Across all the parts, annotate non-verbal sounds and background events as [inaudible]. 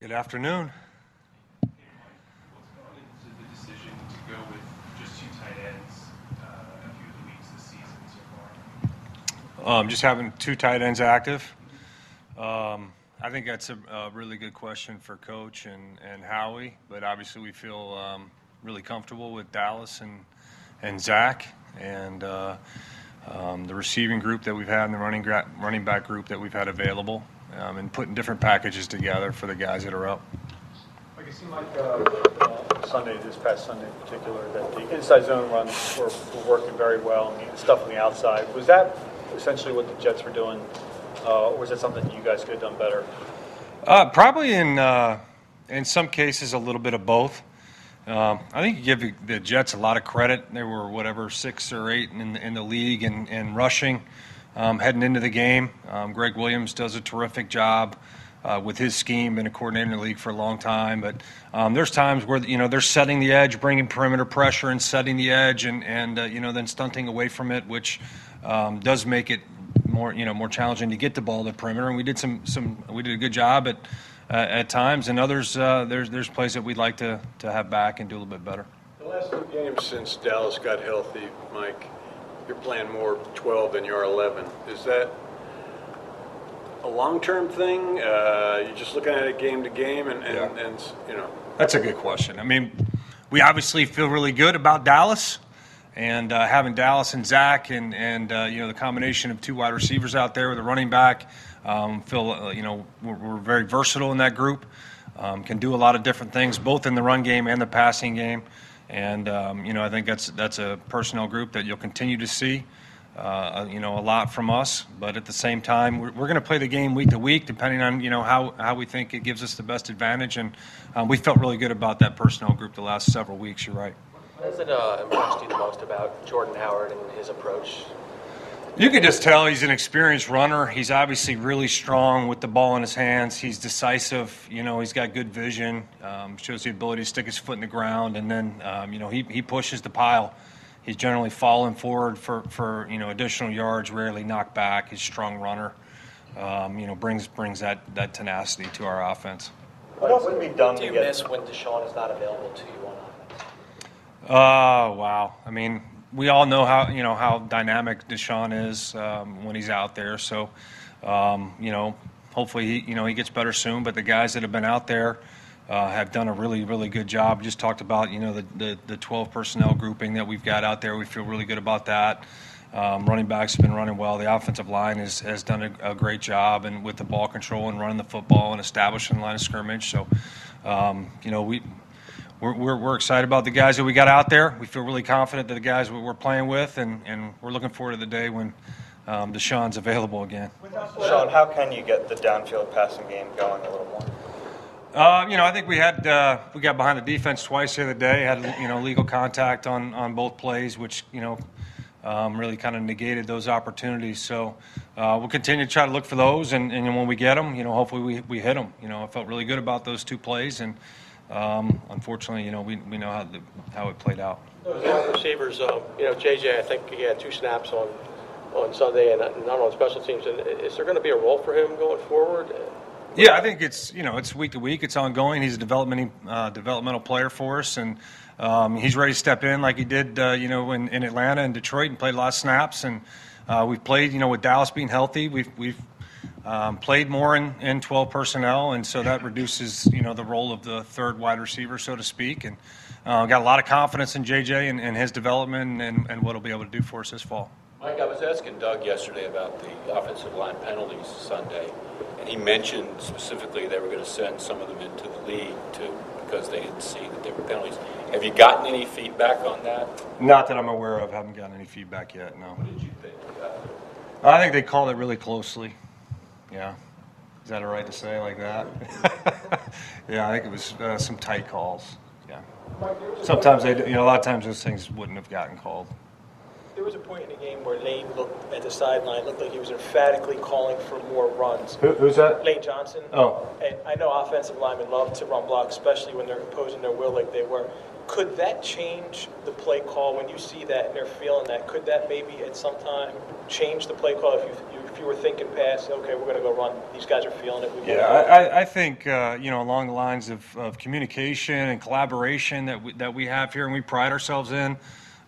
Good afternoon. What's gone into the decision to go with just two tight ends uh, a few of the weeks this season so far? Um, just having two tight ends active. Um, I think that's a, a really good question for Coach and, and Howie, but obviously we feel um, really comfortable with Dallas and, and Zach and uh, um, the receiving group that we've had and the running, gra- running back group that we've had available um, and putting different packages together for the guys that are up. Like it seemed like uh, uh, Sunday, this past Sunday in particular, that the inside zone runs were, were working very well, and the stuff on the outside. Was that essentially what the Jets were doing, uh, or was that something you guys could have done better? Uh, probably in uh, in some cases a little bit of both. Um, I think you give the- the Jets a lot of credit. They were whatever six or eight in, in the league and, and rushing um, heading into the game. Um, Gregg Williams does a terrific job uh, with his scheme. Been a coordinator in the league for a long time, but um, there's times where you know they're setting the edge, bringing perimeter pressure, and setting the edge, and and uh, you know then stunting away from it, which um, does make it more you know more challenging to get the ball to the perimeter. And we did some some we did a good job at uh, at times, and others uh, there's there's plays that we'd like to to have back and do a little bit better. The last two games since Dallas got healthy, Mike, you're playing more 12 than you are 11. Is that a long-term thing? Uh, you're just looking at it game to game, and, and, Yeah. and you know, That's a good question. I mean, we obviously feel really good about Dallas and uh, having Dallas and Zach and and uh, you know the combination of two wide receivers out there with a running back. Um, feel uh, you know we're, we're very versatile in that group. Um, can do a lot of different things, both in the run game and the passing game. And um, you know I think that's that's a personnel group that you'll continue to see. Uh, you know, a lot from us, but at the same time, we're, we're going to play the game week to week, depending on you know how, how we think it gives us the best advantage. And um, we felt really good about that personnel group the last several weeks. You're right. What has it uh, impressed you the most about Jordan Howard and his approach? You can just tell he's an experienced runner. He's obviously really strong with the ball in his hands. He's decisive. You know, he's got good vision. Um, shows the ability to stick his foot in the ground, and then um, you know he, he pushes the pile. He's generally falling forward for, for you know additional yards. Rarely knocked back. He's a strong runner. Um, you know, brings brings that that tenacity to our offense. What else can be done Do to you get? miss when DeSean is not available to you on offense? Oh wow! I mean, we all know how you know how dynamic DeSean is um, when he's out there. So, um, you know, hopefully he you know he gets better soon. But the guys that have been out there uh, have done a really really good job. Just talked about you know the, the the 12 personnel grouping that we've got out there. We feel really good about that. Um, running backs have been running well. The offensive line has, has done a, a great job and with the ball control and running the football and establishing the line of scrimmage. So, um, you know, we we're, we're, we're excited about the guys that we got out there. We feel really confident that the guys we- we're playing with, and, and we're looking forward to the day when um, DeSean's available again. Sean, how can you get the downfield passing game going a little more? Uh, you know, I think we had uh, we got behind the defense twice the other day. Had you know legal contact on on both plays, which you know um, really kind of negated those opportunities. So uh, we'll continue to try to look for those, and, and when we get them, you know, hopefully we, we hit them. You know, I felt really good about those two plays, and um, unfortunately, you know, we, we know how the, how it played out. Those receivers, um, you know, JJ, I think he had two snaps on, on Sunday and not on special teams. And is there going to be a role for him going forward? Yeah, I think it's you know it's week to week. It's ongoing. He's a developmental uh, developmental player for us, and um, he's ready to step in like he did uh, you know in, in Atlanta and Detroit and played a lot of snaps. And uh, we've played you know with Dallas being healthy, we've we've um, played more in, in 12 personnel, and so that reduces you know the role of the third wide receiver, so to speak. And uh, got a lot of confidence in JJ and, and his development and, and what he'll be able to do for us this fall. Mike, I was asking Doug yesterday about the offensive line penalties Sunday, and he mentioned specifically they were going to send some of them into the league to because they didn't see that there were penalties. Have you gotten any feedback on that? Not that I'm aware of. Haven't gotten any feedback yet. No. What did you think? I think they called it really closely. Yeah. Is that all right to say like that? [laughs] yeah, I think it was uh, some tight calls. Yeah. Sometimes they, do- you know, a lot of times those things wouldn't have gotten called. There was a point in the game where Lane looked at the sideline, looked like he was emphatically calling for more runs. Who, who's that? Lane Johnson. Oh. And I know offensive linemen love to run blocks, especially when they're imposing their will like they were. Could that change the play call when you see that and they're feeling that? Could that maybe at some time change the play call if you if you were thinking past, okay, we're going to go run. These guys are feeling it. We Yeah, I, I- I think uh, you know along the lines of, of communication and collaboration that we, that we have here, and we pride ourselves in.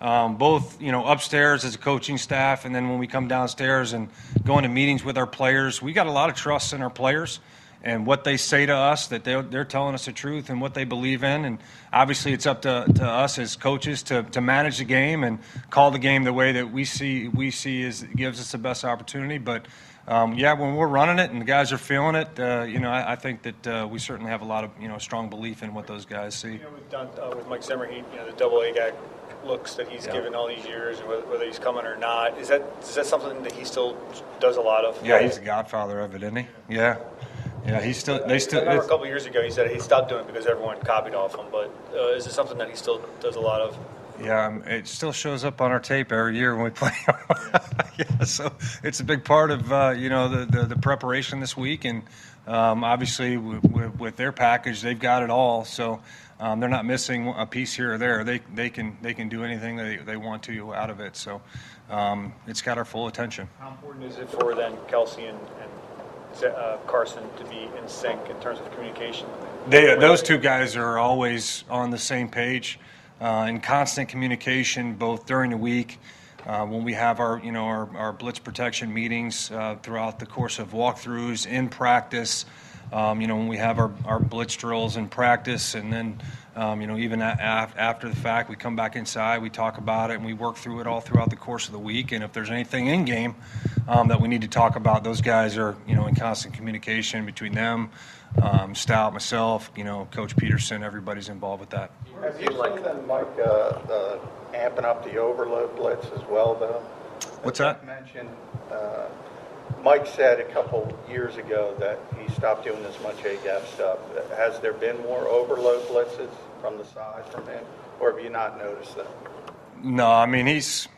Um, both you know upstairs as a coaching staff, and then when we come downstairs and go into meetings with our players, we got a lot of trust in our players and what they say to us that they're, they're telling us the truth and what they believe in. And obviously, it's up to, to us as coaches to, to manage the game and call the game the way that we see we see is gives us the best opportunity. But um, yeah, when we're running it and the guys are feeling it, uh, you know, I, I think that uh, we certainly have a lot of you know strong belief in what those guys see. You know, with, Don, uh, with Mike Zimmer, he, you know, the double A guy looks that he's Yeah. given all these years, whether, whether he's coming or not. Is that is that something that he still does a lot of? Yeah, he's the godfather of it, isn't he? Yeah, yeah. Yeah, he's still they I still. remember a couple years ago he said he stopped doing it because everyone copied off him. But uh, is it something that he still does a lot of? Yeah, um, it still shows up on our tape every year when we [laughs] play. yeah, so it's a big part of uh, you know the, the, the preparation this week, and um, obviously w- w- with their package, they've got it all. So um, they're not missing a piece here or there. They they can they can do anything they, they want to out of it. So um, it's got our full attention. How important is it for then Kelce and, and uh, Carson to be in sync in terms of communication? They, those two guys are always on the same page, uh, in constant communication, both during the week, uh, when we have our, you know, our, our blitz protection meetings uh, throughout the course of walkthroughs, in practice, um, you know, when we have our, our blitz drills in practice, and then, um, you know, even af- after the fact, we come back inside, we talk about it, and we work through it all throughout the course of the week. And if there's anything in game um, that we need to talk about, those guys are, you know, in constant communication between them, um, Stout, myself, you know, Coach Pederson, everybody's involved with that. Have you seen them, Mike, uh, uh, amping up the overload blitz as well, though? What's that? Mentioned, uh, Mike said a couple years ago that he stopped doing as much A-gap stuff. Has there been more overload blitzes from the side from him, or have you not noticed that? No, I mean he's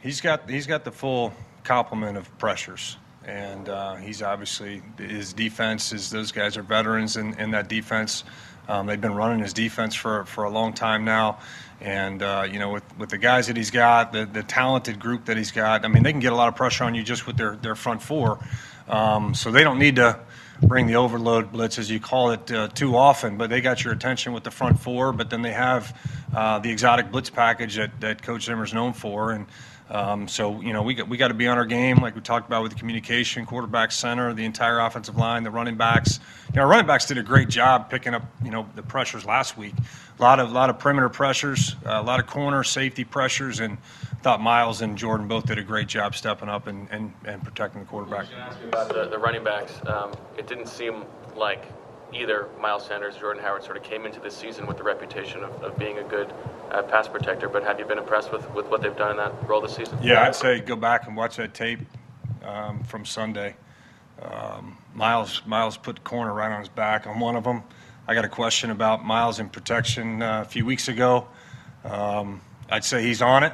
he's got he's got the full complement of pressures, and uh, he's obviously his defense is those guys are veterans in, in that defense. Um, they've been running his defense for for a long time now, and uh, you know with with the guys that he's got, the the talented group that he's got. I mean they can get a lot of pressure on you just with their their front four, um, so they don't need to bring the overload blitz, as you call it, uh, too often. But they got your attention with the front four. But then they have uh, the exotic blitz package that, that Coach Zimmer's known for, and so you know we got to be on our game, like we talked about with the communication, quarterback, center, the entire offensive line, the running backs. You know, our running backs did a great job picking up you know the pressures last week. A lot of lot of perimeter pressures, uh, a lot of corner safety pressures, and I thought Miles and Jordan both did a great job stepping up and, and, and protecting the quarterback. About the, the running backs, um, it didn't seem like either Miles Sanders or Jordan Howard sort of came into this season with the reputation of, of being a good uh, pass protector. But have you been impressed with, with what they've done in that role this season? Yeah, I'd say go back and watch that tape um, from Sunday. Um, Miles Miles put the corner right on his back on one of them. I got a question about Miles in protection uh, a few weeks ago. Um, I'd say he's on it,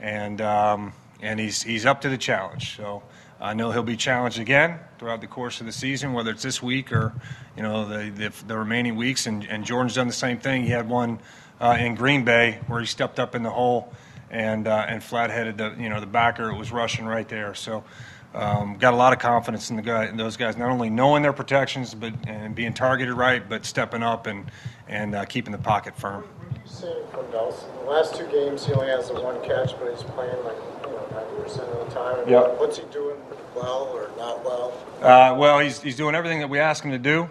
and um, and he's he's up to the challenge. So I know he'll be challenged again throughout the course of the season, whether it's this week or you know the the, the remaining weeks. And, and Jordan's done the same thing. He had one uh, in Green Bay where he stepped up in the hole and uh, and flat headed the you know the backer. It was rushing right there. So. Um, got a lot of confidence in the guy, in those guys, not only knowing their protections, but and being targeted right, but stepping up and and uh, keeping the pocket firm. What you from Nelson? The last two games, he only has the one catch, but he's playing like ninety percent of the time. Yep. What's he doing well or not well? Uh, well, he's, he's doing everything that we ask him to do.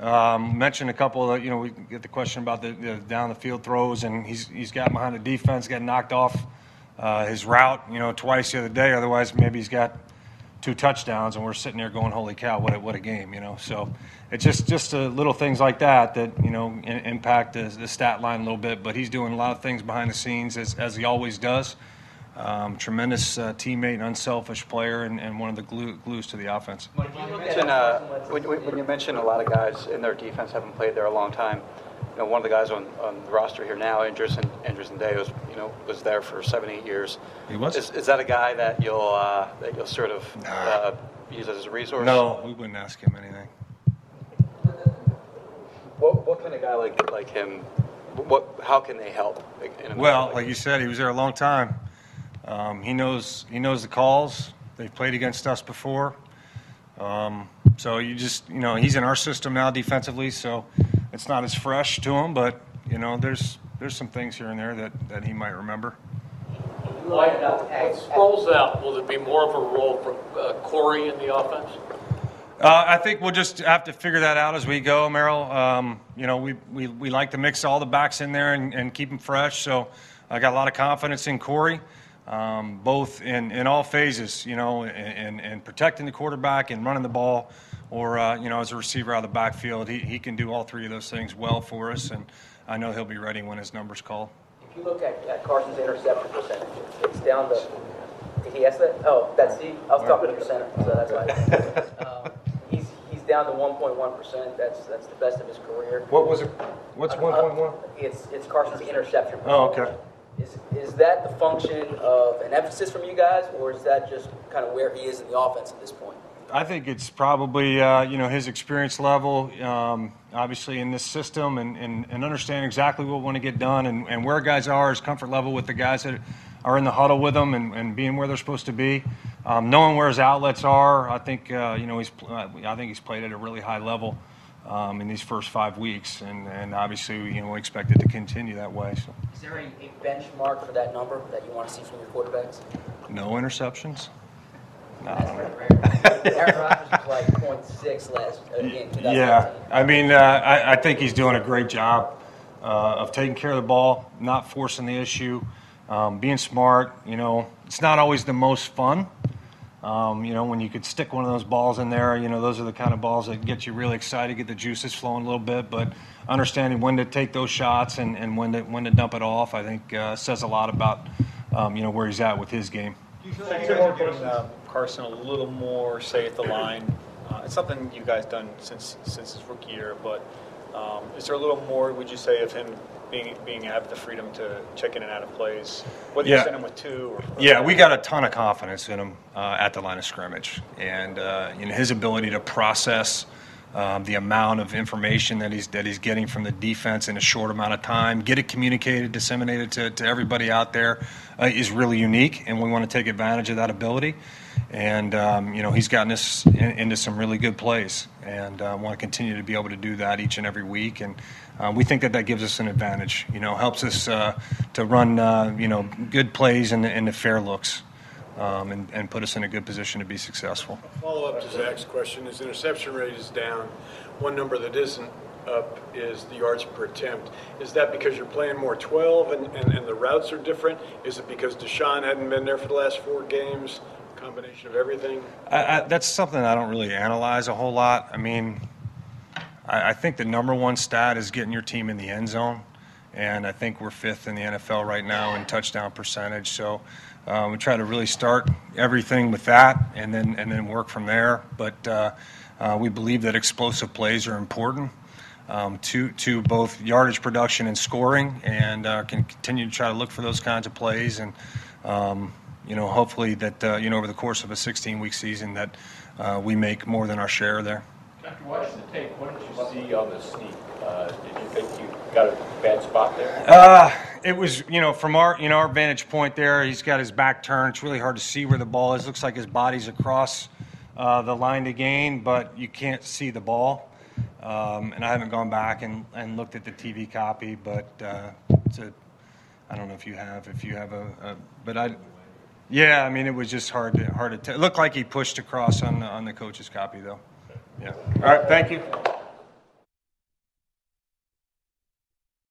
Um, mentioned a couple of, you know, we get the question about the, the down the field throws, and he's, he's got behind the defense, got knocked off uh, his route, you know, twice the other day. Otherwise, maybe he's got two touchdowns, and we're sitting there going, "Holy cow, what a, what a game!" You know. So it's just just uh, little things like that that you know in, impact the, the stat line a little bit. But he's doing a lot of things behind the scenes as, as he always does. Um, tremendous uh, teammate, and unselfish player, and, and one of the glue, glues to the offense. You mentioned, uh, when, when when you mention a lot of guys in their defense haven't played there a long time, you know, one of the guys on, on the roster here now, Anderson, Andrew Sendejo, was, you know, was there for seven, eight years. He was? Is, is that a guy that you'll, uh, that you'll sort of uh, use as a resource? No, we wouldn't ask him anything. What, what kind of guy like, like him, what, how can they help? in a Well, match like you said, he was there a long time. Um, he knows he knows the calls. They've played against us before. Um, so you just you know he's in our system now defensively, so it's not as fresh to him. But you know there's there's some things here and there that, that he might remember. When Sproles out, will there be more of a role for uh, Corey in the offense? Uh, I think we'll just have to figure that out as we go, Merrill. Um, you know, we, we, we like to mix all the backs in there and, and keep them fresh. So I got a lot of confidence in Corey, um, both in, in all phases, you know, in, in protecting the quarterback and running the ball, or, uh, you know, as a receiver out of the backfield. He, he can do all three of those things well for us, and I know he'll be ready when his number's called. If you look at, at Carson's interception percentage, it's down to, did he ask that? Oh, that's, see, I was talking to percent, so that's why. [laughs] Um, He's, he's down to one point one percent, that's, that's the best of his career. What was it? What's Uh, 1.1? It's, it's Carson's interception Oh, okay. Is, is that the function of an emphasis from you guys, or is that just kind of where he is in the offense at this point? I think it's probably uh, you know his experience level, um, obviously in this system, and, and, and understand exactly what we want to get done, and, and where guys are, his comfort level with the guys that are in the huddle with them, and, and being where they're supposed to be, um, knowing where his outlets are. I think uh, you know he's uh, I think he's played at a really high level in these first five weeks, and, and obviously you know we expect it to continue that way. So Is there a, a benchmark for that number that you want to see from your quarterbacks? no interceptions. No, I don't. Aaron Rodgers was like .6 last, in 2019. Yeah, I mean, uh, I, I think he's doing a great job uh, of taking care of the ball, not forcing the issue, um, being smart. You know, it's not always the most fun. Um, you know, when you could stick one of those balls in there, you know, those are the kind of balls that get you really excited, get the juices flowing a little bit. But understanding when to take those shots and, and when to when to dump it off, I think uh, says a lot about um, you know where he's at with his game. Do you feel like you guys are getting um, Carson a little more say at the line? Uh, it's something you guys done since since his rookie year, but um, is there a little more? Would you say of him being being have the freedom to check in and out of plays, whether you Yeah. send him with two or Yeah, we got a ton of confidence in him uh, at the line of scrimmage, and uh, you know his ability to process um, the amount of information that he's that he's getting from the defense in a short amount of time, get it communicated, disseminated to, to everybody out there, uh, is really unique, and we want to take advantage of that ability. And um, you know he's gotten us in, into some really good plays, and uh, want to continue to be able to do that each and every week. And uh, we think that that gives us an advantage. You know, helps us uh, to run uh, you know good plays and, the fair looks, um, and, and put us in a good position to be successful. Follow up to Zach's question, his interception rate is down. One number that isn't up is the yards per attempt. Is that because you're playing more 12 and, and, and the routes are different? Is it because DeSean hadn't been there for the last four games? Combination of everything? I, I, that's something I don't really analyze a whole lot. I mean, I, I think the number one stat is getting your team in the end zone, and I think we're fifth in the NFL right now in touchdown percentage. So uh, we try to really start everything with that, and then and then work from there. But uh, uh, we believe that explosive plays are important. Um, to to both yardage production and scoring, and uh, can continue to try to look for those kinds of plays, and um, you know, hopefully that uh, you know over the course of a 16-week season that uh, we make more than our share there. After watching the tape, what did you see on the sneak? Uh, did you think you got a bad spot there? Uh, it was, you know, from our, you know, our vantage point there, he's got his back turned. It's really hard to see where the ball is. Looks like his body's across uh, the line to gain, but you can't see the ball. Um, and I haven't gone back and, and looked at the TV copy, but uh, it's a, I don't know if you have, if you have a, a but I, yeah, I mean, it was just hard to, hard to tell. It looked like he pushed across on the, on the coach's copy, though. Yeah. All right, thank you.